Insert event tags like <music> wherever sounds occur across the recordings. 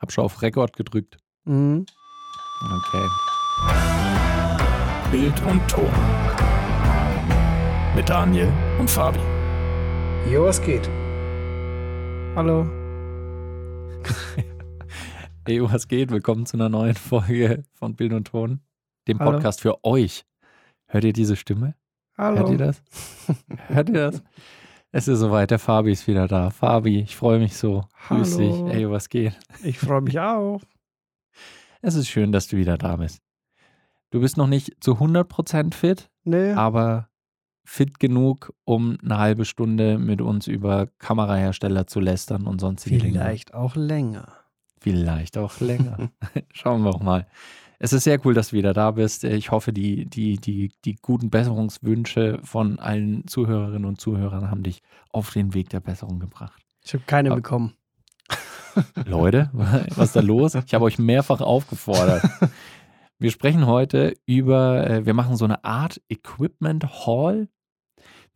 Hab schon auf Rekord gedrückt. Mhm. Okay. Bild und Ton. Mit Daniel und Fabi. Jo, was geht? Hallo. <laughs> Hey, was geht? Willkommen zu einer neuen Folge von Bild und Ton, dem Hallo. Podcast für euch. Hört ihr diese Stimme? Hallo. Hört ihr das? <laughs> Hört ihr das? Es ist soweit, der Fabi ist wieder da. Fabi, ich freue mich so. Grüß dich. Hallo. Ey, was geht? Ich freue mich auch. <laughs> Es ist schön, dass du wieder da bist. Du bist noch nicht zu 100% fit, Nee. aber fit genug, um eine halbe Stunde mit uns über Kamerahersteller zu lästern und sonstige Dinge. Vielleicht auch länger. Vielleicht auch länger. <laughs> Schauen wir auch mal. Es ist sehr cool, dass du wieder da bist. Ich hoffe, die, die, die, die guten Besserungswünsche von allen Zuhörerinnen und Zuhörern haben dich auf den Weg der Besserung gebracht. Ich habe keine Ab- bekommen. <laughs> <laughs> Leute, was ist da los? Ich habe euch mehrfach aufgefordert. <laughs> Wir sprechen heute über, äh, wir machen so eine Art Equipment Hall.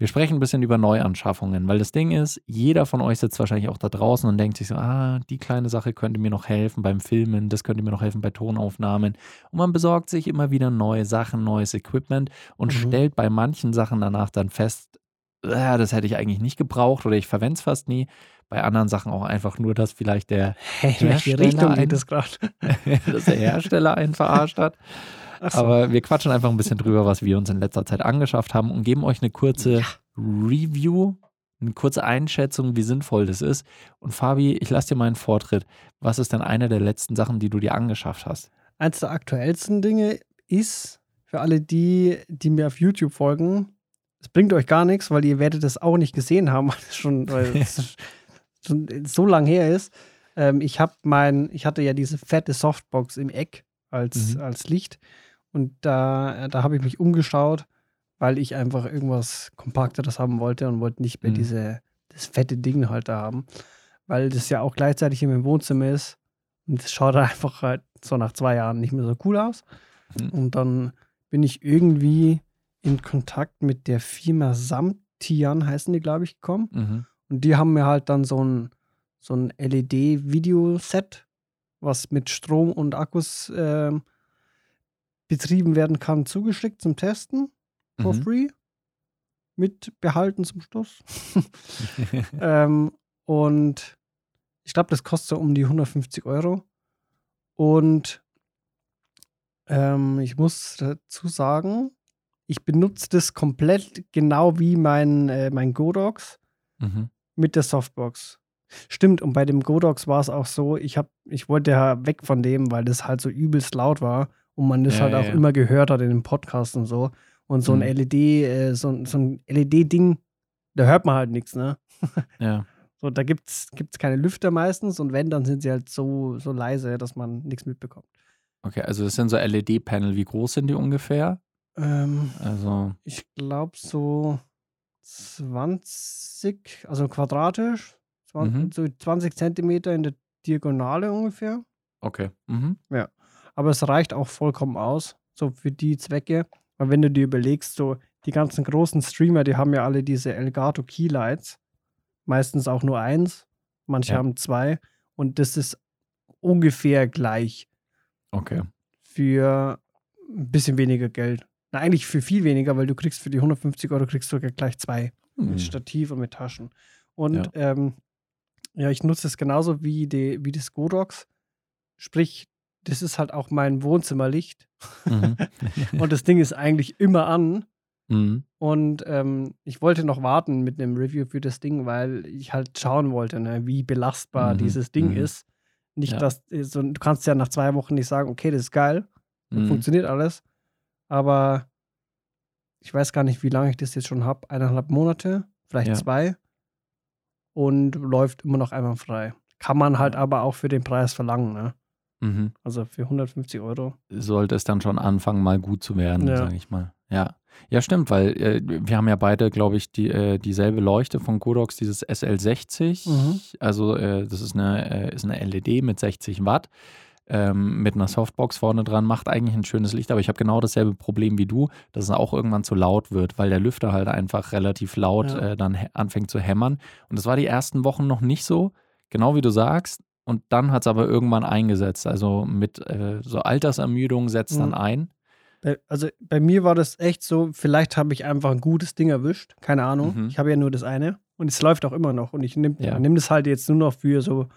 Wir sprechen ein bisschen über Neuanschaffungen, weil das Ding ist, jeder von euch sitzt wahrscheinlich auch da draußen und denkt sich so, ah, die kleine Sache könnte mir noch helfen beim Filmen, das könnte mir noch helfen bei Tonaufnahmen. Und man besorgt sich immer wieder neue Sachen, neues Equipment und Mhm. stellt bei manchen Sachen danach dann fest, ah, das hätte ich eigentlich nicht gebraucht oder ich verwende es fast nie. Bei anderen Sachen auch einfach nur, dass vielleicht der <laughs> Hey, Hersteller ein- das <laughs> dass der Hersteller einen verarscht hat. <laughs> Aber wir quatschen einfach ein bisschen drüber, was wir uns in letzter Zeit angeschafft haben und geben euch eine kurze Review, eine kurze Einschätzung, wie sinnvoll das ist. Und Fabi, ich lasse dir mal einen Vortritt. Was ist denn eine der letzten Sachen, die du dir angeschafft hast? Eins der aktuellsten Dinge ist, für alle die, die mir auf YouTube folgen, es bringt euch gar nichts, weil ihr werdet es auch nicht gesehen haben, <laughs> weil es schon, weil <laughs> es schon so lang her ist. Ähm, ich habe mein, ich hatte ja diese fette Softbox im Eck als, Mhm. als Licht und da, da habe ich mich umgeschaut, weil ich einfach irgendwas Kompakteres haben wollte und wollte nicht mehr Mhm. diese, das fette Ding halt da haben, weil das ja auch gleichzeitig in meinem Wohnzimmer ist und es schaut <laughs> einfach halt so nach zwei Jahren nicht mehr so cool aus. Mhm. Und dann bin ich irgendwie in Kontakt mit der Firma Samtian, heißen die, glaube ich, gekommen. Mhm. Und die haben mir halt dann so ein, so ein LED-Videoset, was mit Strom und Akkus ähm, betrieben werden kann, zugeschickt zum Testen. For Mhm. free. Mit Behalten zum Schluss. <laughs> ähm, und ich glaube, das kostet so um die 150 Euro. Und ähm, ich muss dazu sagen, ich benutze das komplett genau wie mein, äh, mein Godox Mhm. mit der Softbox. Stimmt, und bei dem Godox war es auch so, ich, hab, ich wollte ja weg von dem, weil das halt so übelst laut war und man das Ja, halt ja, auch ja. immer gehört hat in dem Podcast und so. Und so ein Mhm. LED, äh, so, ein- so ein LED-Ding, da hört man halt nichts, ne? <laughs> Ja. So, da gibt's, gibt's keine Lüfter meistens und wenn, dann sind sie halt so, so leise, dass man nichts mitbekommt. Okay, also das sind so LED-Panel. Wie groß sind die ungefähr? Ähm, Also, ich glaube so 20, also quadratisch, 20, Mhm. so 20 Zentimeter in der Diagonale ungefähr. okay. Mhm. Aber es reicht auch vollkommen aus, so für die Zwecke. Weil wenn du dir überlegst, so die ganzen großen Streamer, die haben ja alle diese Elgato Keylights. Meistens auch nur eins, manche Ja. haben zwei. Und das ist ungefähr gleich Okay. für ein bisschen weniger Geld. Na, eigentlich für viel weniger, weil du kriegst für die 150 Euro kriegst du sogar gleich zwei. Mhm. Mit Stativ und mit Taschen. Und Ja. ja, ähm, ja ich nutze es genauso wie, die, wie das Godox. Sprich, das ist halt auch mein Wohnzimmerlicht. Mhm. <laughs> Und das Ding ist eigentlich immer an. mhm. Und ähm, ich wollte noch warten mit einem Review für das Ding, weil ich halt schauen wollte, ne, wie belastbar Mhm, dieses Ding mhm. ist. Nicht, Ja. dass äh, so, du kannst ja nach zwei Wochen nicht sagen, okay, das ist geil, Mhm. funktioniert alles. Aber ich weiß gar nicht, wie lange ich das jetzt schon habe. Eineinhalb Monate, vielleicht Ja. zwei. Und läuft immer noch einwandfrei. Kann man halt aber auch für den Preis verlangen, ne? Mhm. Also für 150 Euro. sollte es dann schon anfangen, mal gut zu werden, Ja. sage ich mal. Ja. Ja, stimmt, weil äh, wir haben ja beide, glaube ich, die, äh, dieselbe Leuchte von Godox, dieses SL60. Mhm. Also äh, das ist eine, äh, ist eine LED mit 60 Watt, ähm, mit einer Softbox vorne dran, macht eigentlich ein schönes Licht, aber ich habe genau dasselbe Problem wie du, dass es auch irgendwann zu laut wird, weil der Lüfter halt einfach relativ laut Ja. äh, dann anfängt zu hämmern. Und das war die ersten Wochen noch nicht so, genau wie du sagst. Und dann hat es aber irgendwann eingesetzt. Also mit äh, so Altersermüdung setzt dann Mhm. ein. Also bei mir war das echt so, vielleicht habe ich einfach ein gutes Ding erwischt. Keine Ahnung. Mhm. Ich habe ja nur das eine. Und es läuft auch immer noch. Und ich nehme Ja. nimm das halt jetzt nur noch für so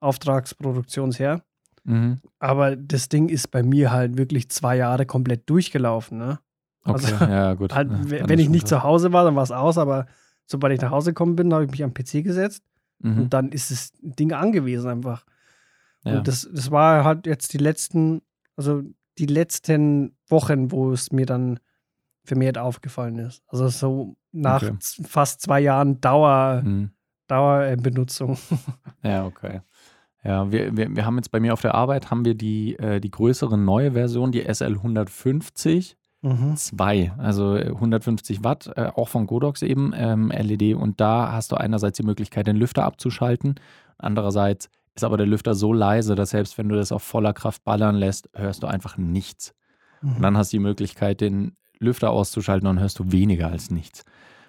Auftragsproduktionsher. Mhm. Aber das Ding ist bei mir halt wirklich zwei Jahre komplett durchgelaufen. Ne? Okay, Also, ja, gut. Halt, Ja, wenn ich nicht krass. zu Hause war, dann war es aus. Aber sobald ich nach Hause gekommen bin, habe ich mich am PC gesetzt. Mhm. Und dann ist das Ding angewiesen einfach. Ja. Und das, das war halt jetzt die letzten, also die letzten Wochen, wo es mir dann vermehrt aufgefallen ist. Also so nach Okay. fast zwei Jahren Dauer, Mhm. Dauerbenutzung. <laughs> Ja, okay. Ja, wir, wir, wir haben jetzt bei mir auf der Arbeit haben wir die, äh, die größere neue Version, die SL 150 Mhm. 2, also äh, 150 Watt, äh, auch von Godox eben, ähm, LED. Und da hast du einerseits die Möglichkeit, den Lüfter abzuschalten. Andererseits ist aber der Lüfter so leise, dass selbst wenn du das auf voller Kraft ballern lässt, hörst du einfach nichts. Und dann hast du die Möglichkeit, den Lüfter auszuschalten und hörst du weniger als nichts.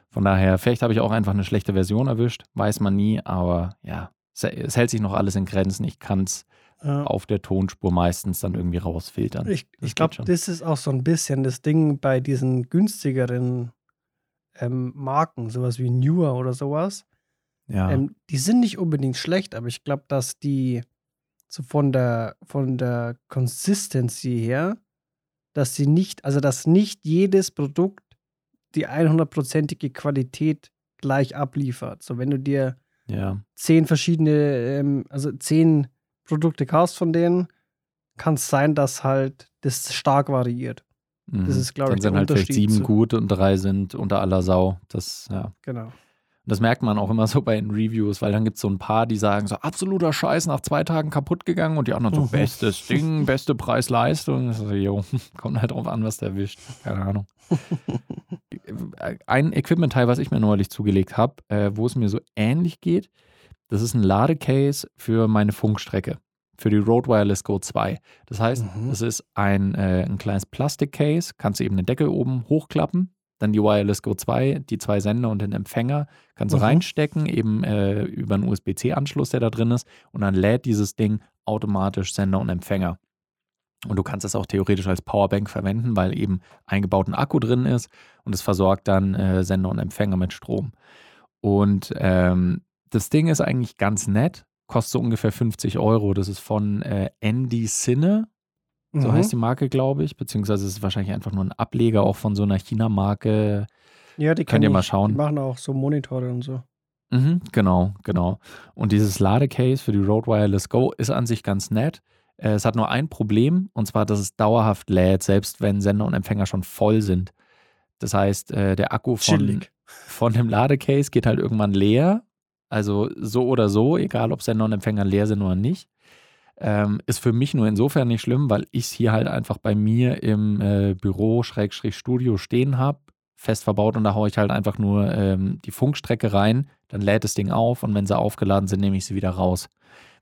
Von daher, vielleicht habe ich auch einfach eine schlechte Version erwischt, weiß man nie, aber ja, es, hält sich noch alles in Grenzen. Ich kann es. Auf der Tonspur meistens dann irgendwie rausfiltern. Ich, ich glaube, das ist auch so ein bisschen das Ding bei diesen günstigeren ähm, Marken, sowas wie Newer oder sowas. ja. Ähm, die sind nicht unbedingt schlecht, aber ich glaube, dass die so von der, von der Consistency her, dass sie nicht, also dass nicht jedes Produkt die 100%ige Qualität gleich abliefert. So, wenn du dir ja. zehn verschiedene, ähm, also zehn Produkte kaufst von denen, kann es sein, dass halt das stark variiert. Mhm. ist, glaub Dann ich, der sind halt vielleicht sieben gut und drei sind unter aller Sau. Das, ja. Genau. Das merkt man auch immer so bei den Reviews, weil dann gibt es so ein paar, die sagen so, absoluter Scheiß, nach zwei Tagen kaputt gegangen und die anderen so, Mhm. bestes Ding, beste Preis-Leistung. So, jo, <laughs> kommt halt drauf an, was der erwischt. Keine Ahnung. <laughs> ein Equipment-Teil, was ich mir neulich zugelegt habe, äh, wo es mir so ähnlich geht, das ist ein Ladecase für meine Funkstrecke, für die Rode Wireless Go 2. Das heißt, Mhm. das ist ein, äh, ein kleines Plastikcase, kannst du eben den Deckel oben hochklappen, dann die Wireless Go 2, die zwei Sender und den Empfänger kannst du Mhm. reinstecken, eben äh, über einen USB-C-Anschluss, der da drin ist, und dann lädt dieses Ding automatisch Sender und Empfänger. Und du kannst es auch theoretisch als Powerbank verwenden, weil eben eingebaut ein Akku drin ist und es versorgt dann äh, Sender und Empfänger mit Strom. Und ähm, das Ding ist eigentlich ganz nett, kostet so ungefähr 50 Euro. Das ist von äh, Andy Sinne, so Mhm. heißt die Marke, glaube ich, beziehungsweise es ist wahrscheinlich einfach nur ein Ableger auch von so einer China-Marke. Ja, die Könnt ihr mal schauen. Die machen auch so Monitore und so. Mhm, genau, genau. Und dieses Ladecase für die Rode Wireless Go ist an sich ganz nett. Äh, Es hat nur ein Problem, und zwar, dass es dauerhaft lädt, selbst wenn Sender und Empfänger schon voll sind. Das heißt, äh, der Akku von, Chillig. von dem Ladecase geht halt irgendwann leer. Also so oder so, egal ob Sender und Empfänger leer sind oder nicht. Ähm, ist für mich nur insofern nicht schlimm, weil ich es hier halt einfach bei mir im äh, Büro, Studio stehen habe, fest verbaut und da haue ich halt einfach nur ähm, die Funkstrecke rein, dann lädt das Ding auf und wenn sie aufgeladen sind, nehme ich sie wieder raus.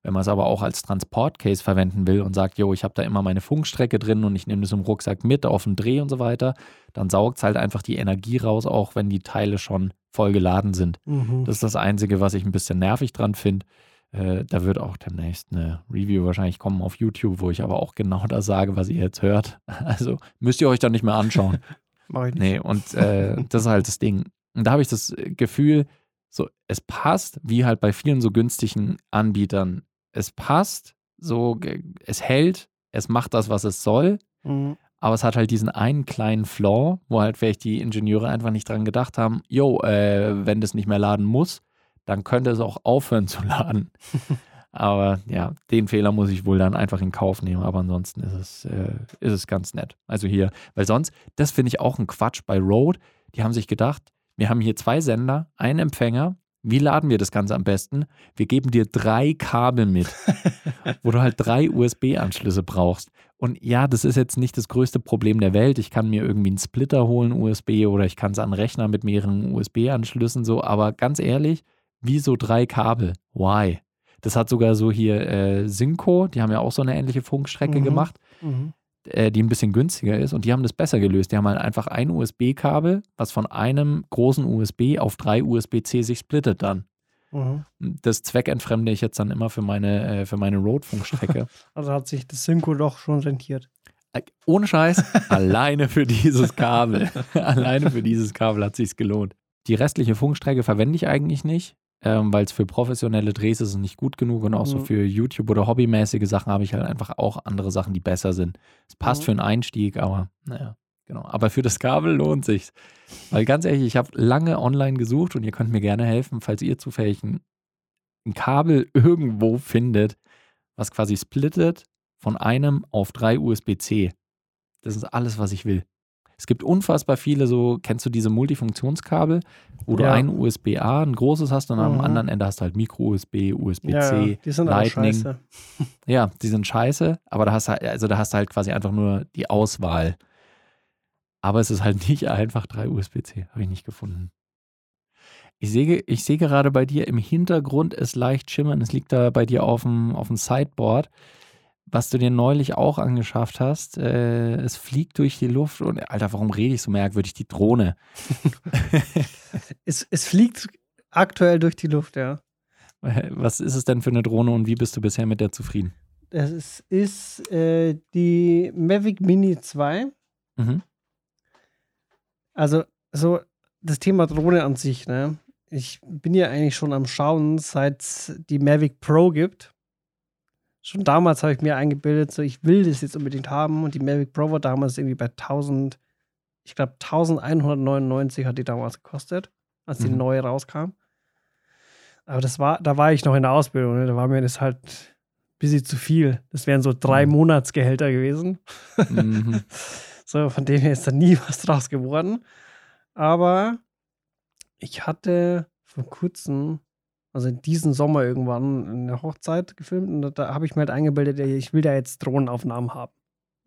Wenn man es aber auch als Transportcase verwenden will und sagt, jo, ich habe da immer meine Funkstrecke drin und ich nehme das im Rucksack mit auf den Dreh und so weiter, dann saugt es halt einfach die Energie raus, auch wenn die Teile schon voll geladen sind. Mhm. Das ist das Einzige, was ich ein bisschen nervig dran finde. Äh, da wird auch demnächst eine Review wahrscheinlich kommen auf YouTube, wo ich aber auch genau das sage, was ihr jetzt hört. <laughs> Also müsst ihr euch dann nicht mehr anschauen. <laughs> Mach ich nicht. Nee, und äh, <laughs> das ist halt das Ding. Und da habe ich das Gefühl, so, es passt, wie halt bei vielen so günstigen Anbietern. Es passt, so, es hält, es macht das, was es soll, Mhm. Aber es hat halt diesen einen kleinen Flaw, wo halt vielleicht die Ingenieure einfach nicht dran gedacht haben, jo, äh, wenn das nicht mehr laden muss, dann könnte es auch aufhören <laughs> zu laden. aber ja, den Fehler muss ich wohl dann einfach in Kauf nehmen, aber ansonsten ist es, äh, ist es ganz nett. Also hier, weil sonst, das finde ich auch ein Quatsch bei Rode. Die haben sich gedacht, wir haben hier zwei Sender, einen Empfänger. Wie laden wir das Ganze am besten? Wir geben dir drei Kabel mit, <laughs> wo du halt drei USB-Anschlüsse brauchst. Und ja, das ist jetzt nicht das größte Problem der Welt. Ich kann mir irgendwie einen Splitter holen, USB, oder ich kann es an Rechner mit mehreren USB-Anschlüssen so. Aber ganz ehrlich, wieso drei Kabel? Why? Das hat sogar so hier äh, Synco, die haben ja auch so eine ähnliche Funkstrecke Mhm. gemacht, Mhm. Äh, die ein bisschen günstiger ist. Und die haben das besser gelöst. Die haben halt einfach ein USB-Kabel, was von einem großen USB auf drei USB-C sich splittet dann. Mhm. Das zweckentfremde ich jetzt dann immer für meine, äh, für meine Roadfunkstrecke. <laughs> Also hat sich das Synco doch schon rentiert. Äh, Ohne Scheiß, <laughs> alleine für dieses Kabel. <laughs> alleine für dieses Kabel hat sich's gelohnt. Die restliche Funkstrecke verwende ich eigentlich nicht, ähm, weil es für professionelle Drehs ist es nicht gut genug und auch so Mhm. für YouTube oder hobbymäßige Sachen habe ich halt einfach auch andere Sachen, die besser sind. Es passt Mhm. für einen Einstieg, aber naja, genau. Aber für das Kabel lohnt sich's. Weil ganz ehrlich, ich habe lange online gesucht und ihr könnt mir gerne helfen, falls ihr zufällig ein, ein Kabel <laughs> irgendwo findet, was quasi splittet von einem auf drei USB-C. Das ist alles, was ich will. Es gibt unfassbar viele so, kennst du diese Multifunktionskabel, wo du Ja. ein USB-A, ein großes hast und am Mhm. anderen Ende hast du halt Micro-USB, USB-C, Ja, ja, die sind aber Lightning. scheiße. <laughs> Ja, die sind scheiße, aber da hast du halt, also da hast du halt quasi einfach nur die Auswahl. Aber es ist halt nicht einfach drei USB-C, habe ich nicht gefunden. Ich sehe, ich sehe gerade bei dir im Hintergrund es leicht schimmern. Es liegt da bei dir auf dem, auf dem Sideboard, was du dir neulich auch angeschafft hast. Äh, es fliegt durch die Luft und, Alter, warum rede ich so merkwürdig? Die Drohne. <laughs> Es, es fliegt aktuell durch die Luft, ja. Was ist es denn für eine Drohne und wie bist du bisher mit der zufrieden? Es ist, ist äh, die Mavic Mini 2. Mhm. Also, so das Thema Drohne an sich, ne? Ich bin ja eigentlich schon am Schauen, seit es die Mavic Pro gibt. Schon damals habe ich mir eingebildet, so ich will das jetzt unbedingt haben. Und die Mavic Pro war damals irgendwie bei 1000, ich glaube 1199 hat die damals gekostet, als die Mhm. neu rauskam. Aber das war, da war ich noch in der Ausbildung, ne? da war mir das halt ein bisschen zu viel. Das wären so drei Mhm. Monatsgehälter gewesen. Mhm. <laughs> So, von dem her ist da nie <laughs> was draus geworden. Aber ich hatte vor kurzem, also diesen Sommer irgendwann, eine Hochzeit gefilmt und da, da habe ich mir halt eingebildet, ich will da jetzt Drohnenaufnahmen haben.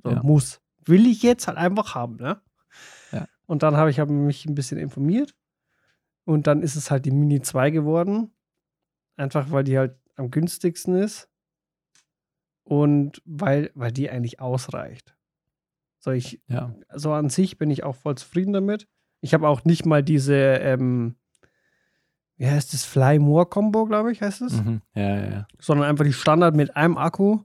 So, Ja. muss. Will ich jetzt halt einfach haben, ne? Ja. Und dann habe ich hab mich ein bisschen informiert und dann ist es halt die Mini 2 geworden. Einfach weil die halt am günstigsten ist und weil, weil die eigentlich ausreicht. So, ich, Ja. so an sich bin ich auch voll zufrieden damit. Ich habe auch nicht mal diese, ähm, wie heißt das, Fly More Combo, glaube ich, heißt es, Mhm. Ja, ja, ja. sondern einfach die Standard mit einem Akku.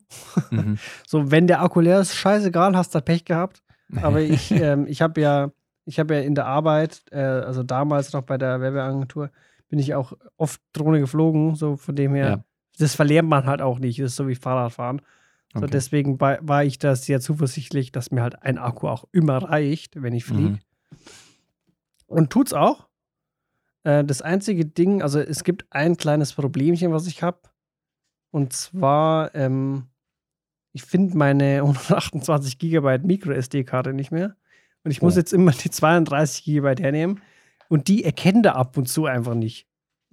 Mhm. <laughs> So, wenn der Akku leer ist, scheißegal, hast du Pech gehabt. Aber <laughs> ich, ähm, ich habe ja, ich habe ja in der Arbeit, äh, also damals noch bei der Werbeagentur, bin ich auch oft Drohne geflogen, so von dem her. Ja. Das verlernt man halt auch nicht, das ist so wie Fahrradfahren. So, Okay. deswegen war, ich da sehr zuversichtlich, dass mir halt ein Akku auch immer reicht, wenn ich fliege. Mhm. Und tut's auch. Äh, das einzige Ding, also es gibt ein kleines Problemchen, was ich habe. Und zwar, ähm, ich finde meine <laughs> 128 Gigabyte Micro-SD-Karte nicht mehr. Und ich muss Oh. jetzt immer die 32 Gigabyte hernehmen. Und die erkennt er ab und zu einfach nicht.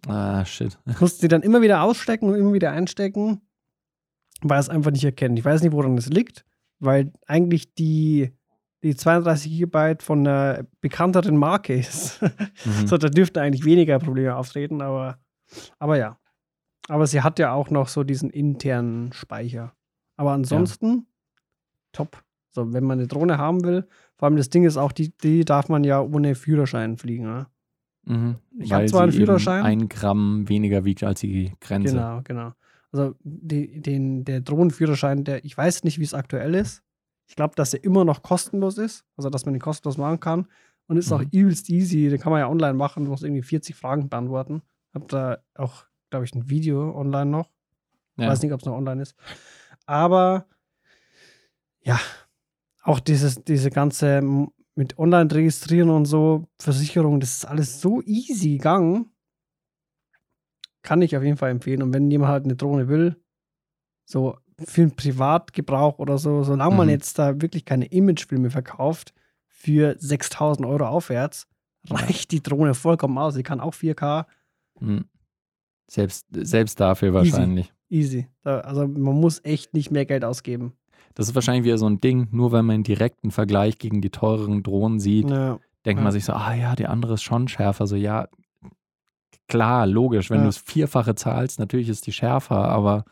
Ah, shit. Ich muss die dann immer wieder ausstecken und immer wieder einstecken, weil es einfach nicht erkennt. Ich weiß nicht, woran es liegt, weil eigentlich die, die 32 Gigabyte von einer bekannteren Marke ist. Mhm. so, da dürften eigentlich weniger Probleme auftreten, aber, aber ja. Aber sie hat ja auch noch so diesen internen Speicher. Aber ansonsten, top. So, wenn man eine Drohne haben will, vor allem das Ding ist auch, die, die darf man ja ohne Führerschein fliegen. Ne? Mhm. Ich Weil hab zwar einen Führerschein. Ein Gramm weniger wiegt als die Grenze. Genau, genau. Also die, den, der Drohnenführerschein, der, ich weiß nicht, wie es aktuell ist. Ich glaube, dass er immer noch kostenlos ist, also dass man den kostenlos machen kann. Und ist auch Mhm. übelst easy, den kann man ja online machen, du musst irgendwie 40 Fragen beantworten. Hab da auch, glaube ich, ein Video online noch. Ja. Weiß nicht, ob es noch online ist. Aber ja, auch dieses, diese ganze mit online registrieren und so, Versicherung, das ist alles so easy gegangen. Kann ich auf jeden Fall empfehlen. Und wenn jemand halt eine Drohne will, so für einen Privatgebrauch oder so, solange man Mhm. jetzt da wirklich keine Imagefilme verkauft, für 6000 Euro aufwärts, reicht die Drohne vollkommen aus. Sie kann auch 4K, Mhm. Selbst, selbst dafür wahrscheinlich. easy. Da, also man muss echt nicht mehr Geld ausgeben. Das ist wahrscheinlich wieder so ein Ding, nur wenn man einen direkten Vergleich gegen die teureren Drohnen sieht, Ja. denkt Ja. man sich so, ah ja, die andere ist schon schärfer. So, ja, klar, logisch, wenn Ja. du das Vierfache zahlst, natürlich ist die schärfer, aber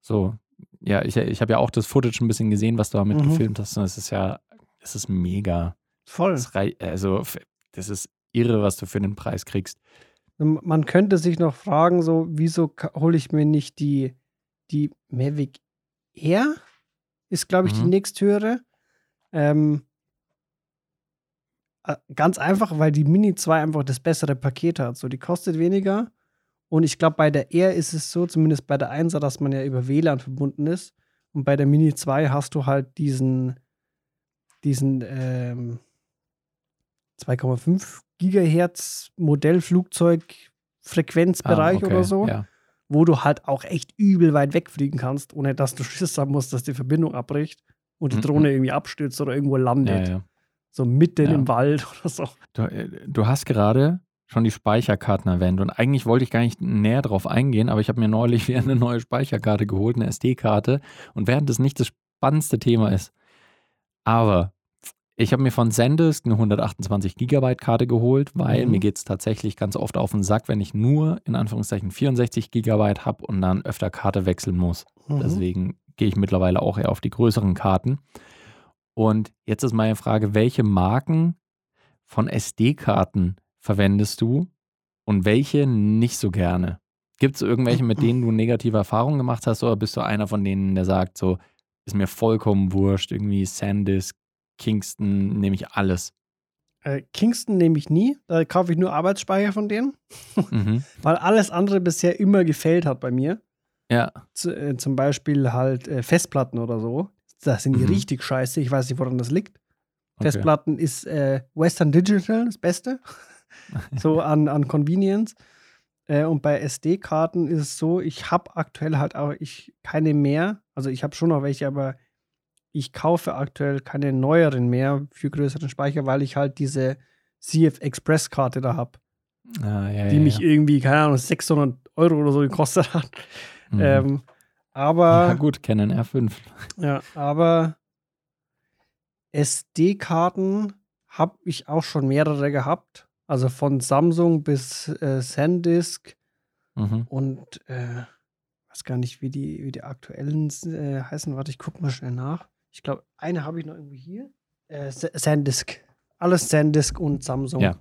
so, ja, ich, ich habe ja auch das Footage ein bisschen gesehen, was du damit Mhm. gefilmt hast und es ist ja, es ist mega. Voll. Das also, das ist irre, was du für den Preis kriegst. Man könnte sich noch fragen, so, wieso hole ich mir nicht die, die Mavic Air? Ist, glaube ich, mhm. die nächsthöhere. Ähm, äh, ganz einfach, weil die Mini 2 einfach das bessere Paket hat. So, die kostet weniger. Und ich glaube, bei der Air ist es so, zumindest bei der 1er, dass man ja über WLAN verbunden ist. Und bei der Mini 2 hast du halt diesen, diesen ähm, 2,5 Gigahertz Modellflugzeug-Frequenzbereich ah, okay, oder so, ja. wo du halt auch echt übel weit wegfliegen kannst, ohne dass du <laughs> Schiss haben musst, dass die Verbindung abbricht und die mhm. Drohne irgendwie abstürzt oder irgendwo landet. Ja, ja. So mitten im Wald <laughs> oder so. Du, äh, du hast gerade schon die Speicherkarten erwähnt und eigentlich wollte ich gar nicht näher drauf eingehen, aber ich habe mir neulich <laughs> wieder eine neue Speicherkarte geholt, eine SD-Karte und während das nicht das spannendste Thema ist, aber ich habe mir von Sendisk eine 128 Gigabyte Karte geholt, weil mhm. mir geht es tatsächlich ganz oft auf den Sack, wenn ich nur in Anführungszeichen 64 Gigabyte habe und dann öfter Karte wechseln muss. Mhm. Deswegen gehe ich mittlerweile auch eher auf die größeren Karten. Und jetzt ist meine Frage, welche Marken von SD-Karten verwendest du und welche nicht so gerne? Gibt es irgendwelche, mit denen du negative Erfahrungen gemacht hast oder bist du einer von denen, der sagt, so, ist mir vollkommen wurscht, irgendwie Sandisk, Kingston nehme ich alles. Äh, Kingston nehme ich nie. Da kaufe ich nur Arbeitsspeicher von denen. Mhm. <laughs> Weil alles andere bisher immer gefällt hat bei mir. Ja. Z äh, zum Beispiel halt äh, Festplatten oder so. Da sind die mhm. richtig scheiße. Ich weiß nicht, woran das liegt. Okay. Festplatten ist äh, Western Digital das Beste. <laughs> so an, an Convenience. Äh, und bei SD-Karten ist es so, ich habe aktuell halt auch ich keine mehr. Also ich habe schon noch welche, aber ich kaufe aktuell keine neueren mehr für größeren Speicher, weil ich halt diese CF Express Karte da habe. Ah, ja, die ja, mich ja. irgendwie, keine Ahnung, 600 Euro oder so gekostet hat. Mhm. Ähm, aber. Ja, gut, Canon R5. Ja, aber SD-Karten habe ich auch schon mehrere gehabt. Also von Samsung bis äh, SanDisk mhm. und äh, weiß gar nicht, wie die, wie die aktuellen äh, heißen. Warte, ich gucke mal schnell nach. Ich glaube, eine habe ich noch irgendwie hier. Äh, Sandisk. Alles Sandisk und Samsung. Ja.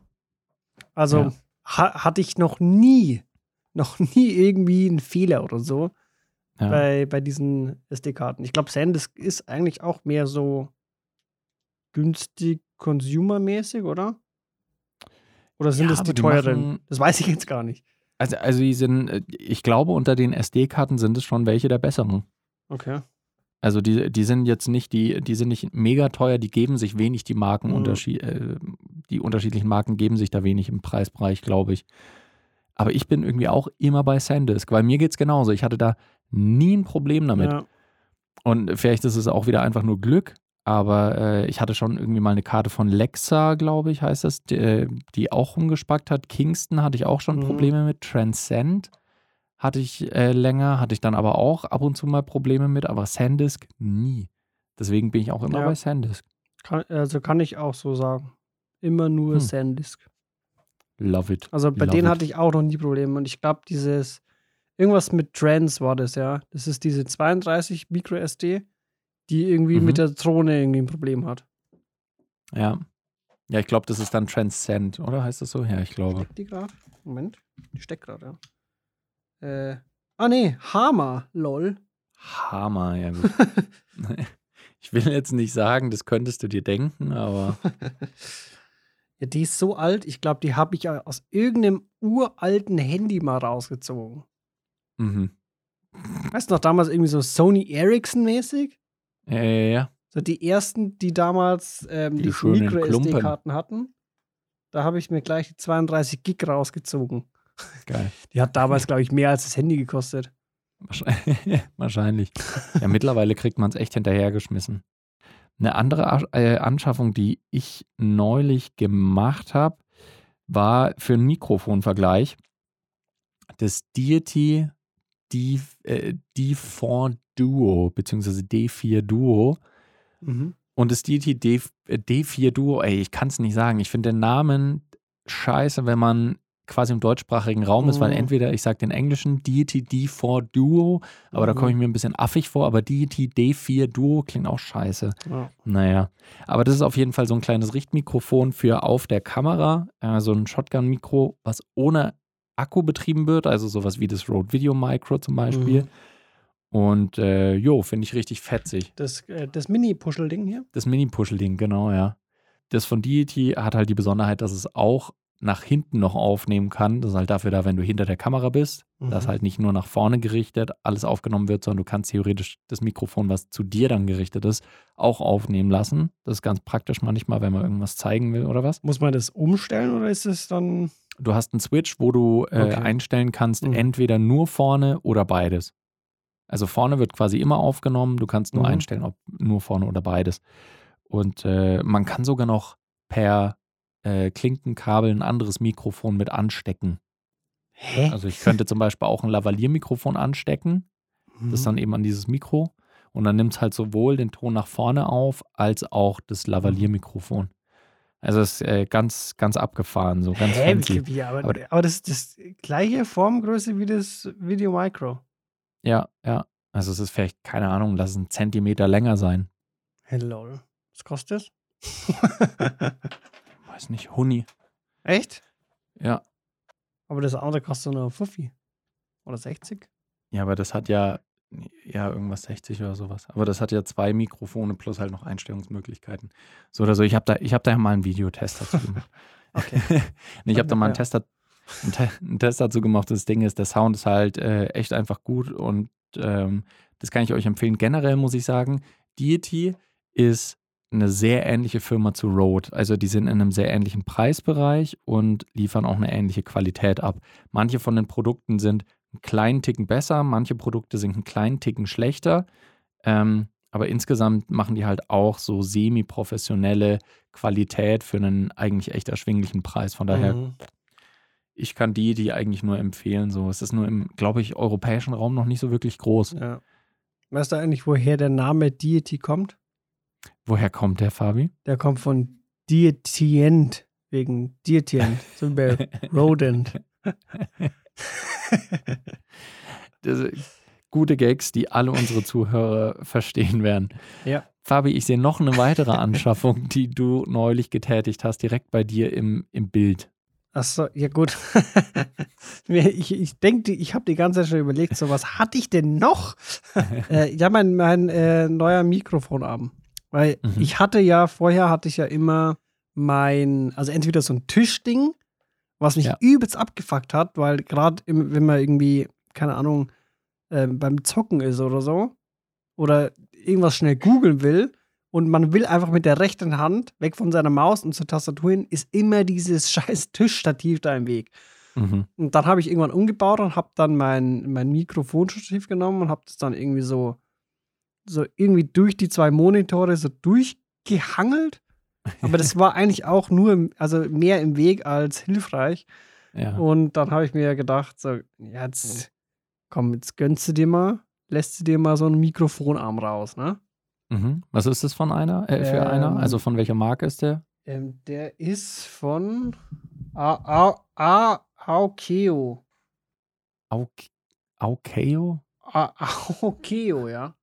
Also ja. Ha hatte ich noch nie, noch <laughs> nie irgendwie einen Fehler oder so ja. bei, bei diesen SD-Karten. Ich glaube, Sandisk ist eigentlich auch mehr so günstig consumermäßig, oder? Oder sind ja, das die, teuren? Das weiß ich jetzt gar nicht. Also, also die sind, äh, ich glaube, unter den SD-Karten sind es schon welche der besseren. Okay. Also die, die sind jetzt nicht, die, die sind nicht mega teuer, die geben sich wenig, die Marken, mhm. äh, die unterschiedlichen Marken geben sich da wenig im Preisbereich, glaube ich. Aber ich bin irgendwie auch immer bei Sandisk, weil mir geht es genauso. Ich hatte da nie ein Problem damit. Ja. Und vielleicht ist es auch wieder einfach nur Glück, aber äh, ich hatte schon irgendwie mal eine Karte von Lexa, glaube ich, heißt das, die, äh, die, auch rumgespackt hat. Kingston hatte ich auch schon mhm. Probleme mit. Transcend hatte ich äh, länger, hatte ich dann aber auch ab und zu mal Probleme mit, aber Sandisk nie. Deswegen bin ich auch immer ja. bei Sandisk. Kann, also kann ich auch so sagen. Immer nur hm. Sandisk. Love it. Also bei Love denen it. hatte ich auch noch nie Probleme. Und ich glaube, dieses, irgendwas mit Trans war das, ja. Das ist diese 32 Micro SD, die irgendwie mhm. mit der Drohne irgendwie ein Problem hat. Ja. Ja, ich glaube, das ist dann Transcend, oder heißt das so? Ja, ich glaube. Steckt die gerade? Moment. Die steckt gerade, ja. Äh, ah, nee, Hama, lol. Hama, ja gut. <laughs> <laughs> ich will jetzt nicht sagen, das könntest du dir denken, aber. <laughs> ja, die ist so alt, ich glaube, die habe ich aus irgendeinem uralten Handy mal rausgezogen. Mhm. Weißt du noch, damals irgendwie so Sony Ericsson-mäßig? Ja, ja, ja. So die ersten, die damals ähm, die, die Micro-SD-Karten hatten. Da habe ich mir gleich die 32 Gig rausgezogen. Geil. <laughs> Die hat damals, glaube ich, mehr als das Handy gekostet. Wahrscheinlich. <laughs> Ja, mittlerweile kriegt man es echt hinterhergeschmissen. Eine andere äh, Anschaffung, die ich neulich gemacht habe, war für einen Mikrofonvergleich das Deity D, äh, D4 Duo, beziehungsweise D4 Duo. Mhm. Und das Deity D, äh, D4 Duo, ey, ich kann es nicht sagen. Ich finde den Namen scheiße, wenn man quasi im deutschsprachigen Raum ist, weil mhm. entweder ich sage den englischen Deity D4 Duo, aber mhm. da komme ich mir ein bisschen affig vor, aber Deity D4 Duo klingt auch scheiße. Ja. Naja, aber das ist auf jeden Fall so ein kleines Richtmikrofon für auf der Kamera, äh, so ein Shotgun-Mikro, was ohne Akku betrieben wird, also sowas wie das Rode Video Micro zum Beispiel. Mhm. Und äh, jo, finde ich richtig fetzig. Das, äh, das Mini-Puschel-Ding hier. Das Mini-Puschel-Ding, genau, ja. Das von Deity hat halt die Besonderheit, dass es auch nach hinten noch aufnehmen kann. Das ist halt dafür da, wenn du hinter der Kamera bist, dass Mhm. halt nicht nur nach vorne gerichtet alles aufgenommen wird, sondern du kannst theoretisch das Mikrofon, was zu dir dann gerichtet ist, auch aufnehmen lassen. Das ist ganz praktisch manchmal, wenn man irgendwas zeigen will oder was. Muss man das umstellen oder ist es dann. Du hast einen Switch, wo du äh, Okay. einstellen kannst, Mhm. entweder nur vorne oder beides. Also vorne wird quasi immer aufgenommen, du kannst nur Mhm. einstellen, ob nur vorne oder beides. Und äh, man kann sogar noch per äh, Klinkenkabel ein anderes Mikrofon mit anstecken. Hä? Also ich könnte zum Beispiel auch ein Lavalier-Mikrofon anstecken, Mhm. das dann eben an dieses Mikro und dann nimmt es halt sowohl den Ton nach vorne auf, als auch das Lavalier-Mikrofon. Also es ist äh, ganz, ganz abgefahren, so ganz Hä? fancy. Aber, Aber- aber das ist das gleiche Formgröße wie das Video Micro. Ja, ja. Also es ist vielleicht, keine Ahnung, lass es einen Zentimeter länger sein. Hey, lol. Was kostet das? <laughs> Weiß nicht, Huni. Echt? Ja. Aber das andere kostet nur 50. Oder 60? Ja, aber das hat ja, ja, irgendwas 60 oder sowas. Aber das hat ja zwei Mikrofone plus halt noch Einstellungsmöglichkeiten. So oder so. Ich habe da, ich hab da mal einen Videotest dazu gemacht. <laughs> Okay. <laughs> Ich habe da mal einen Ja. Test, einen Test dazu gemacht. Das Ding ist, der Sound ist halt äh, echt einfach gut und ähm, das kann ich euch empfehlen. Generell muss ich sagen, Deity ist eine sehr ähnliche Firma zu Rode. Also die sind in einem sehr ähnlichen Preisbereich und liefern auch eine ähnliche Qualität ab. Manche von den Produkten sind einen kleinen Ticken besser, manche Produkte sind einen kleinen Ticken schlechter. Ähm, aber insgesamt machen die halt auch so semi-professionelle Qualität für einen eigentlich echt erschwinglichen Preis. Von daher, Mhm. ich kann die, die eigentlich nur empfehlen. So, es ist nur im, glaube ich, europäischen Raum noch nicht so wirklich groß. Ja. Weißt du eigentlich, woher der Name Deity kommt? Woher kommt der, Fabi? Der kommt von Dietient, wegen Dietient, so wie bei <laughs> Rodent. <laughs> <laughs> Das, gute Gags, die alle unsere Zuhörer verstehen werden. Ja. Fabi, ich sehe noch eine weitere Anschaffung, die du neulich getätigt hast, direkt bei dir im, im Bild. Achso, ja gut. <laughs> Ich ich denke, ich habe die ganze Zeit schon überlegt, so was hatte ich denn noch? <laughs> äh, ja, mein, mein äh, neuer Mikrofonarm. Weil Mhm. ich hatte ja, vorher hatte ich ja immer mein, also entweder so ein Tischding, was mich Ja. übelst abgefuckt hat, weil gerade wenn man irgendwie, keine Ahnung, äh, beim Zocken ist oder so, oder irgendwas schnell googeln will und man will einfach mit der rechten Hand weg von seiner Maus und zur Tastatur hin, ist immer dieses <laughs> scheiß Tischstativ da im Weg. Mhm. Und dann habe ich irgendwann umgebaut und habe dann mein, mein Mikrofonstativ genommen und habe das dann irgendwie so, so irgendwie durch die zwei Monitore so durchgehangelt. Aber das war eigentlich auch nur, im, also mehr im Weg als hilfreich. Ja. Und dann habe ich mir gedacht, so, jetzt komm, jetzt gönnst du dir mal, lässt du dir mal so einen Mikrofonarm raus, ne? Mhm. Was ist das von einer? Äh, für Ähm, einer? Also von welcher Marke ist der? Ähm, der ist von A- A- Aukeo? <laughs> Ja.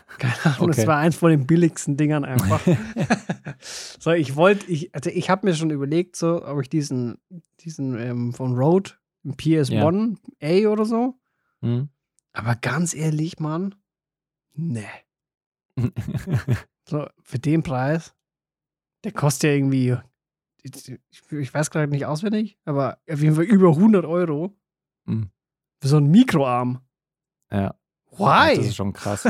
<laughs> Keine Ahnung, Okay. das war eins von den billigsten Dingern einfach. <laughs> so, ich wollte, ich, also ich habe mir schon überlegt, so, ob ich diesen, diesen ähm, von Rode, einen PS1 A oder so. Hm? Aber ganz ehrlich, Mann, ne. <laughs> So, für den Preis, der kostet ja irgendwie, ich, ich weiß gerade nicht auswendig, aber auf jeden Fall über 100 Euro Hm. für so einen Mikroarm. ja. Why? Das ist schon krass.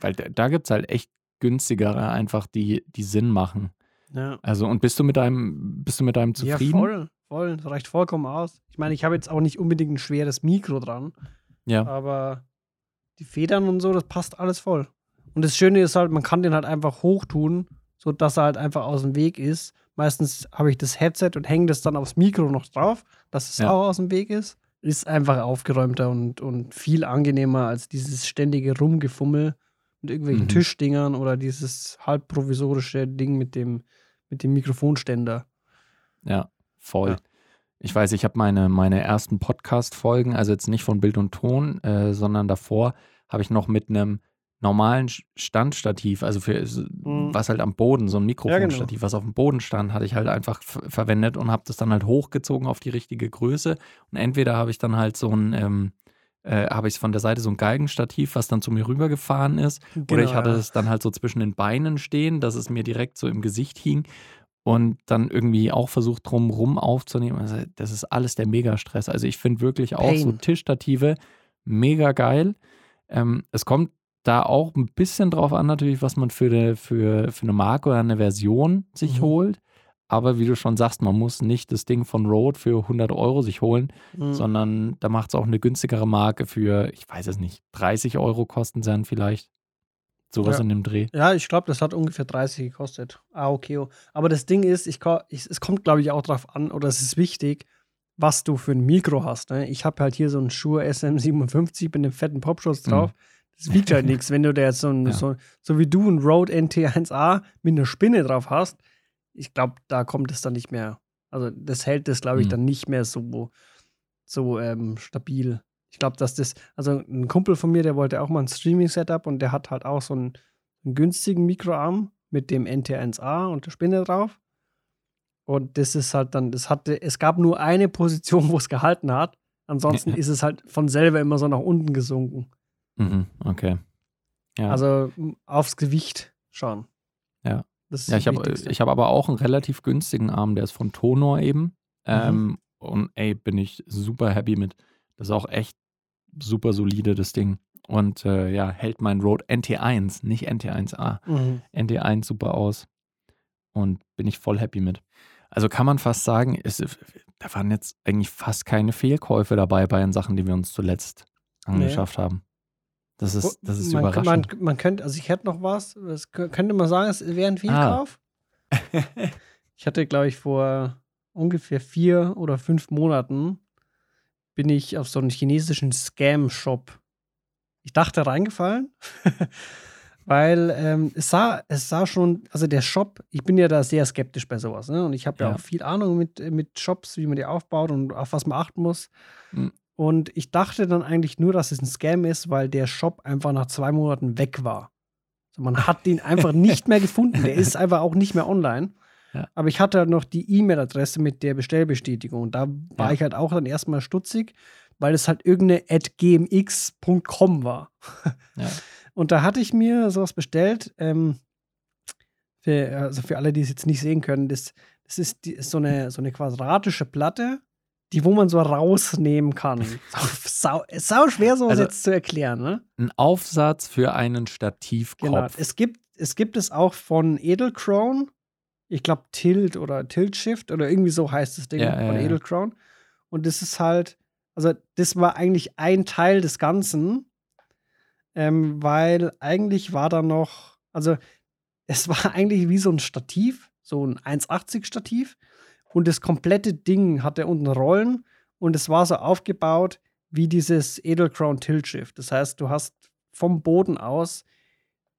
Weil da, gibt es halt echt günstigere einfach, die, die Sinn machen. Ja. Also, und bist du mit deinem, bist du mit deinem zufrieden? Ja, voll, voll. Das reicht vollkommen aus. Ich meine, ich habe jetzt auch nicht unbedingt ein schweres Mikro dran, Ja. aber die Federn und so, das passt alles voll. Und das Schöne ist halt, man kann den halt einfach hochtun, sodass er halt einfach aus dem Weg ist. Meistens habe ich das Headset und hänge das dann aufs Mikro noch drauf, dass es Ja. auch aus dem Weg ist. Ist einfach aufgeräumter und, und viel angenehmer als dieses ständige Rumgefummel mit irgendwelchen Mhm. Tischdingern oder dieses halb provisorische Ding mit dem, mit dem Mikrofonständer. Ja, voll. Ja. Ich weiß, ich habe meine, meine ersten Podcast-Folgen, also jetzt nicht von Bild und Ton, äh, sondern davor habe ich noch mit einem normalen Standstativ, also für Mhm. was halt am Boden, so ein Mikrofonstativ, was auf dem Boden stand, hatte ich halt einfach verwendet und habe das dann halt hochgezogen auf die richtige Größe. Und entweder habe ich dann halt so ein, ähm, äh, habe ich von der Seite so ein Galgenstativ, was dann zu mir rübergefahren ist. Oder ich hatte es dann halt so zwischen den Beinen stehen, dass es mir direkt so im Gesicht hing und dann irgendwie auch versucht, drumrum aufzunehmen. Also das ist alles der Megastress. Also ich finde wirklich auch so Pain. Tischstative mega geil. Ähm, es kommt da auch ein bisschen drauf an, natürlich, was man für eine, für, für eine Marke oder eine Version sich Mhm. holt. Aber wie du schon sagst, man muss nicht das Ding von Rode für 100 Euro sich holen, Mhm. sondern da macht es auch eine günstigere Marke für, ich weiß es nicht, 30 Euro kosten sie dann vielleicht. Sowas Ja. in dem Dreh. Ja, ich glaube, das hat ungefähr 30 gekostet. Ah, okay. Aber das Ding ist, ich, ich, es kommt, glaube ich, auch drauf an, oder es ist wichtig, was du für ein Mikro hast. Ne? Ich habe halt hier so einen Shure SM57 mit einem fetten Popschutz drauf. Das wiegt halt <laughs> nichts, wenn du da jetzt so, ein, Ja. so, so wie du ein Rode NT1A mit einer Spinne drauf hast. Ich glaube, da kommt es dann nicht mehr. Also, das hält das, glaube ich, Hm. dann nicht mehr so, so ähm, stabil. Ich glaube, dass das, also ein Kumpel von mir, der wollte auch mal ein Streaming-Setup und der hat halt auch so einen, einen günstigen Mikroarm mit dem NT1A und der Spinne drauf. Und das ist halt dann, das hatte, es gab nur eine Position, <laughs> wo es gehalten hat. Ansonsten ist es halt von selber immer so nach unten gesunken. Mhm, okay. Ja. Also aufs Gewicht schauen. Ja. Ja, ich habe hab aber auch einen relativ günstigen Arm, der ist von Tonor eben. Mhm. Ähm, und ey, bin ich super happy mit. Das ist auch echt super solide, das Ding. Und äh, ja, hält mein Rode NT1, nicht NT1A. Mhm. NT1 super aus. Und bin ich voll happy mit. Also kann man fast sagen, es, da waren jetzt eigentlich fast keine Fehlkäufe dabei bei den Sachen, die wir uns zuletzt angeschafft haben. Das ist, das ist man, überraschend. Man, man könnte, also ich hätte noch was, das kö- könnte man sagen, es wäre ein Fehlkauf. <laughs> ich hatte, glaube ich, vor ungefähr vier oder fünf Monaten bin ich auf so einen chinesischen Scam-Shop. Ich dachte reingefallen, <laughs> weil ähm, es sah, es sah schon, also der Shop, ich bin ja da sehr skeptisch bei sowas, ne? Und ich habe ja. Ja. auch viel Ahnung mit, mit Shops, wie man die aufbaut und auf was man achten muss. Mhm. Und ich dachte dann eigentlich nur, dass es ein Scam ist, weil der Shop einfach nach zwei Monaten weg war. Also man hat den einfach <laughs> nicht mehr gefunden. Der ist einfach auch nicht mehr online. Ja. Aber ich hatte halt noch die E-Mail-Adresse mit der Bestellbestätigung. Und da war Ja. ich halt auch dann erstmal stutzig, weil es halt irgendeine at gmx.com war. <laughs> Ja. Und da hatte ich mir sowas bestellt. Ähm, für, also für alle, die es jetzt nicht sehen können, das, das ist, die, ist so, eine, so eine quadratische Platte, die wo man so rausnehmen kann. <laughs> sau, ist sau schwer, sowas Also- jetzt zu erklären, ne? Ein Aufsatz für einen Stativkopf. Genau. Es gibt, es gibt es auch von Edelkrone. Ich glaube Tilt oder Tilt Shift oder irgendwie so heißt das Ding Ja, von ja, ja. Edelkrone. Und das ist halt, also das war eigentlich ein Teil des Ganzen, ähm, weil eigentlich war da noch, also es war <laughs> eigentlich wie so ein Stativ, so ein 1,80 Stativ. Und das komplette Ding hatte unten Rollen und es war so aufgebaut wie dieses Edelcrown Tilt Shift. Das heißt, du hast vom Boden aus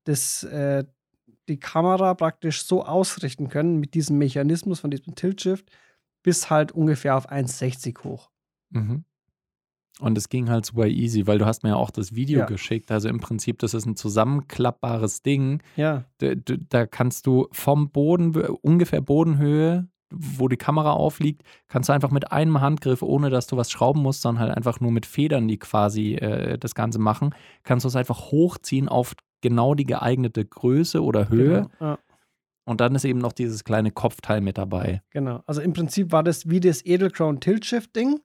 das, äh, die Kamera praktisch so ausrichten können mit diesem Mechanismus von diesem Tilt Shift bis halt ungefähr auf 1,60 hoch. Mhm. Und es ging halt super easy, weil du hast mir ja auch das Video Ja. geschickt. Also im Prinzip, das ist ein zusammenklappbares Ding. Ja, da- da kannst du vom Boden, ungefähr Bodenhöhe, wo die Kamera aufliegt, kannst du einfach mit einem Handgriff, ohne dass du was schrauben musst, sondern halt einfach nur mit Federn, die quasi äh, das Ganze machen, kannst du es einfach hochziehen auf genau die geeignete Größe oder Höhe. Genau. Ja, Und dann ist eben noch dieses kleine Kopfteil mit dabei. genau. Also im Prinzip war das wie das Edelcrown Tilt Shift Ding.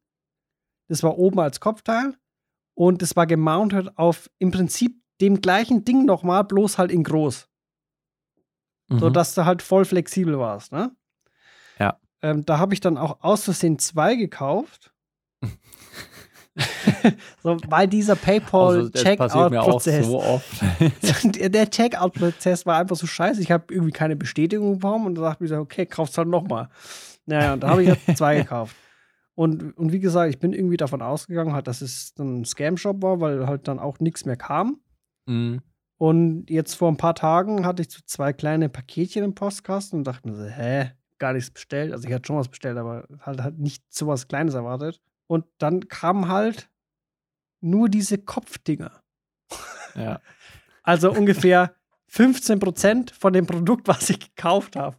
Das war oben als Kopfteil und das war gemountet auf im Prinzip dem gleichen Ding nochmal, bloß halt in groß. so Mhm. dass du halt voll flexibel warst, ne? Ja. Ähm, da habe ich dann auch aus Versehen zwei gekauft. <laughs> so, weil dieser Also, Paypal-Checkout-Prozess, so oft. <laughs> der Checkout-Prozess war einfach so scheiße. Ich habe irgendwie keine Bestätigung bekommen und da dachte ich mir so, okay, kauf's halt nochmal. Naja, und da habe ich halt <laughs> zwei gekauft. Und, und wie gesagt, ich bin irgendwie davon ausgegangen, halt, dass es dann ein Scam-Shop war, weil halt dann auch nichts mehr kam. Mhm. Und jetzt vor ein paar Tagen hatte ich so zwei kleine Paketchen im Postkasten und dachte mir so, hä, gar nichts bestellt. Also ich hatte schon was bestellt, aber halt, halt nicht so was Kleines erwartet. Und dann kamen halt nur diese Kopfdinger. Ja. <laughs> Also ungefähr 15% von dem Produkt, was ich gekauft habe.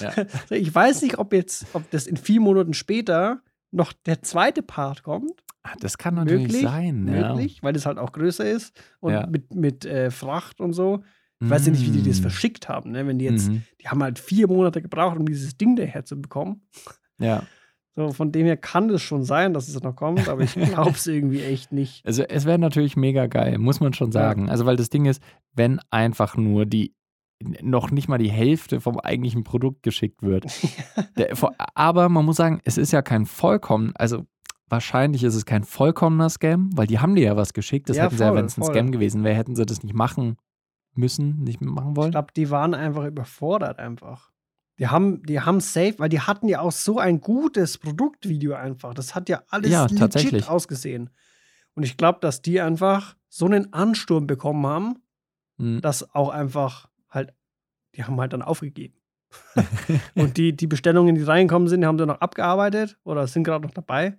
Ja. <laughs> Ich weiß nicht, ob jetzt, ob das in vier Monaten später noch der zweite Part kommt. Ah, Das kann natürlich Möglich, sein. möglich, weil das halt auch größer ist und Ja. mit, mit äh, Fracht und so. Ich weiß ja nicht, wie die das Mm. verschickt haben. Ne? Wenn die jetzt, Mhm. die haben halt vier Monate gebraucht, um dieses Ding daher zu bekommen. Ja. So, von dem her kann das schon sein, dass es noch kommt, aber ich <laughs> glaube es irgendwie echt nicht. Also es wäre natürlich mega geil, muss man schon sagen. Also weil das Ding ist, wenn einfach nur die noch nicht mal die Hälfte vom eigentlichen Produkt geschickt wird. <laughs> Der, aber man muss sagen, es ist ja kein vollkommen, also wahrscheinlich ist es kein vollkommener Scam, weil die haben dir ja was geschickt. Das Ja, hätten sie ja, voll, wenn es ein voll. Scam gewesen wäre, hätten sie das nicht machen müssen, nicht machen Ich wollen. glaube, die waren einfach überfordert einfach. Die haben, die haben safe, weil die hatten ja auch so ein gutes Produktvideo einfach. Das hat ja alles Ja, legit tatsächlich. ausgesehen. Und ich glaube, dass die einfach so einen Ansturm bekommen haben, Hm. dass auch einfach halt, die haben halt dann aufgegeben. <laughs> Und die, die Bestellungen, die reingekommen sind, die haben dann noch abgearbeitet oder sind gerade noch dabei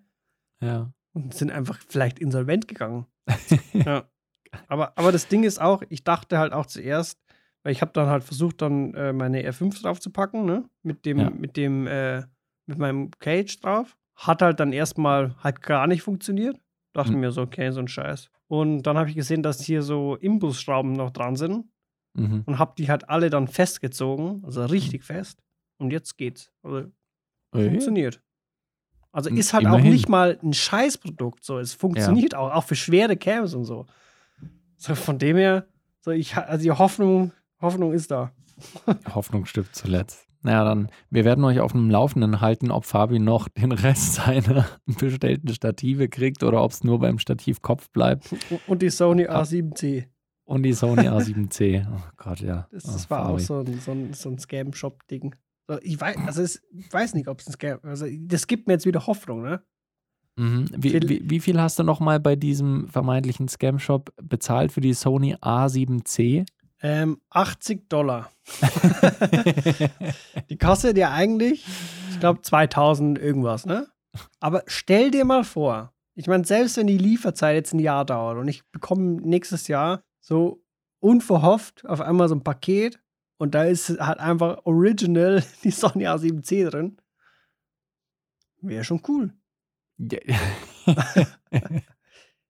Ja. und sind einfach vielleicht insolvent gegangen. <laughs> ja. Aber, aber das Ding ist auch, ich dachte halt auch zuerst, weil ich habe dann halt versucht, dann äh, meine R5 draufzupacken, ne? Mit dem, Ja. mit dem, äh, mit meinem Cage drauf. Hat halt dann erstmal halt gar nicht funktioniert. Dachte Hm. mir so, okay, so ein Scheiß. Und dann habe ich gesehen, dass hier so Imbusschrauben noch dran sind Mhm. und habe die halt alle dann festgezogen, also richtig fest. Und jetzt geht's. Also Ey. funktioniert. Also Hm, ist halt auch immerhin. nicht mal ein Scheißprodukt. So, es funktioniert auch, auch für schwere Cams und so. So von dem her, so ich, also die Hoffnung, Hoffnung ist da. <laughs> Hoffnung stirbt zuletzt. Naja, dann, wir werden euch auf dem Laufenden halten, ob Fabi noch den Rest <laughs> seiner bestellten Stative kriegt oder ob es nur beim Stativkopf bleibt. Und die Sony Ah. A7C. Und die Sony <laughs> A7C. Oh Gott, ja. Das, Oh, das war auch Fabi. so ein, so ein, so ein Scam-Shop-Ding. Ich weiß, also es, ich weiß nicht, ob es ein Scam Also das gibt mir jetzt wieder Hoffnung, ne? Mhm. Wie, Viel- wie, wie viel hast du noch mal bei diesem vermeintlichen Scam-Shop bezahlt für die Sony A7C? Ähm, 80 Dollar. <laughs> Die kostet ja eigentlich, ich glaube, 2000 irgendwas, ne? Aber stell dir mal vor, ich meine, selbst wenn die Lieferzeit jetzt ein Jahr dauert und ich bekomme nächstes Jahr so unverhofft auf einmal so ein Paket und da ist halt einfach original <laughs> die Sony A7C drin, wäre schon cool. <laughs>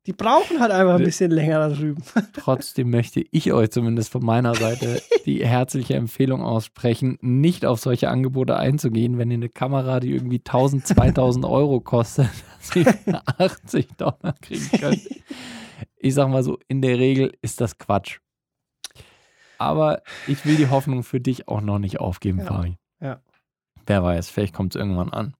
Die brauchen halt einfach ein bisschen länger da drüben. <laughs> Trotzdem möchte ich euch zumindest von meiner Seite die herzliche Empfehlung aussprechen, nicht auf solche Angebote einzugehen, wenn ihr eine Kamera, die irgendwie 1000, 2000 Euro kostet, <laughs> dass ihr für 80 Dollar kriegen könnt. Ich sag mal so, in der Regel ist das Quatsch. Aber ich will die Hoffnung für dich auch noch nicht aufgeben, Ja. Fabi. Ja. Wer weiß, vielleicht kommt es irgendwann an.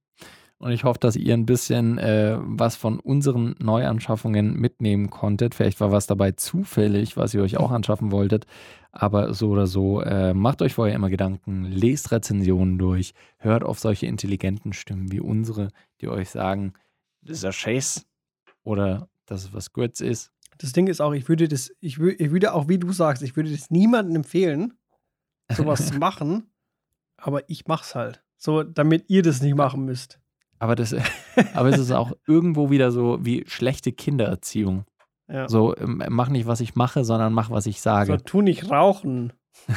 Und ich hoffe, dass ihr ein bisschen äh, was von unseren Neuanschaffungen mitnehmen konntet. Vielleicht war was dabei zufällig, was ihr euch auch anschaffen wolltet. Aber so oder so, äh, macht euch vorher immer Gedanken, lest Rezensionen durch, hört auf solche intelligenten Stimmen wie unsere, die euch sagen, das ist ja Scheiß oder dass es was Gutes ist. Das Ding ist auch, ich würde das, ich, wü ich würde auch, wie du sagst, ich würde das niemandem empfehlen, sowas <laughs> zu machen, aber ich mach's halt. So, damit ihr das nicht machen müsst. Aber, das, <laughs> aber es ist auch irgendwo wieder so wie schlechte Kindererziehung. Ja. So, ähm, mach nicht, was ich mache, sondern mach, was ich So, sage. tu nicht rauchen. <laughs>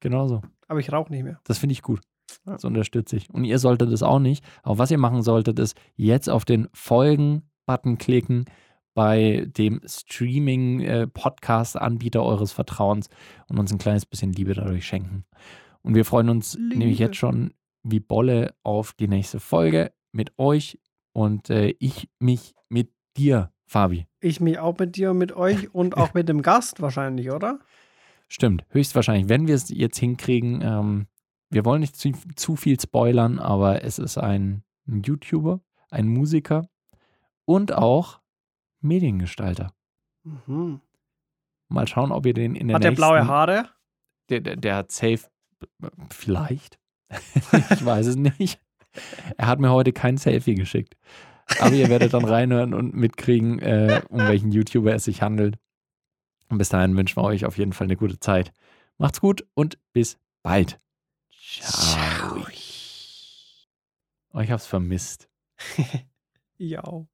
Genauso. Aber ich rauche nicht mehr. Das finde ich gut. Das unterstütze ich. Und ihr solltet es auch nicht. Aber was ihr machen solltet, ist jetzt auf den Folgen-Button klicken bei dem Streaming-Podcast-Anbieter eures Vertrauens und uns ein kleines bisschen Liebe dadurch schenken. Und wir freuen uns Liebe. nämlich jetzt schon wie Bolle auf die nächste Folge mit euch und äh, ich mich mit dir, Fabi. Ich mich auch mit dir und mit euch <laughs> und auch mit dem Gast wahrscheinlich, oder? Stimmt, höchstwahrscheinlich, wenn wir es jetzt hinkriegen. Ähm, wir wollen nicht zu, zu viel spoilern, aber es ist ein, ein YouTuber, ein Musiker und auch Mediengestalter. Mhm. Mal schauen, ob ihr den in der Hat der blaue Haare? Der, der, der hat safe, vielleicht. <laughs> ich weiß es nicht. Er hat mir heute kein Selfie geschickt. Aber ihr werdet dann reinhören und mitkriegen, äh, um welchen YouTuber es sich handelt. Und bis dahin wünschen wir euch auf jeden Fall eine gute Zeit. Macht's gut und bis bald. Ciao. Oh, ich hab's vermisst. <laughs> Ja.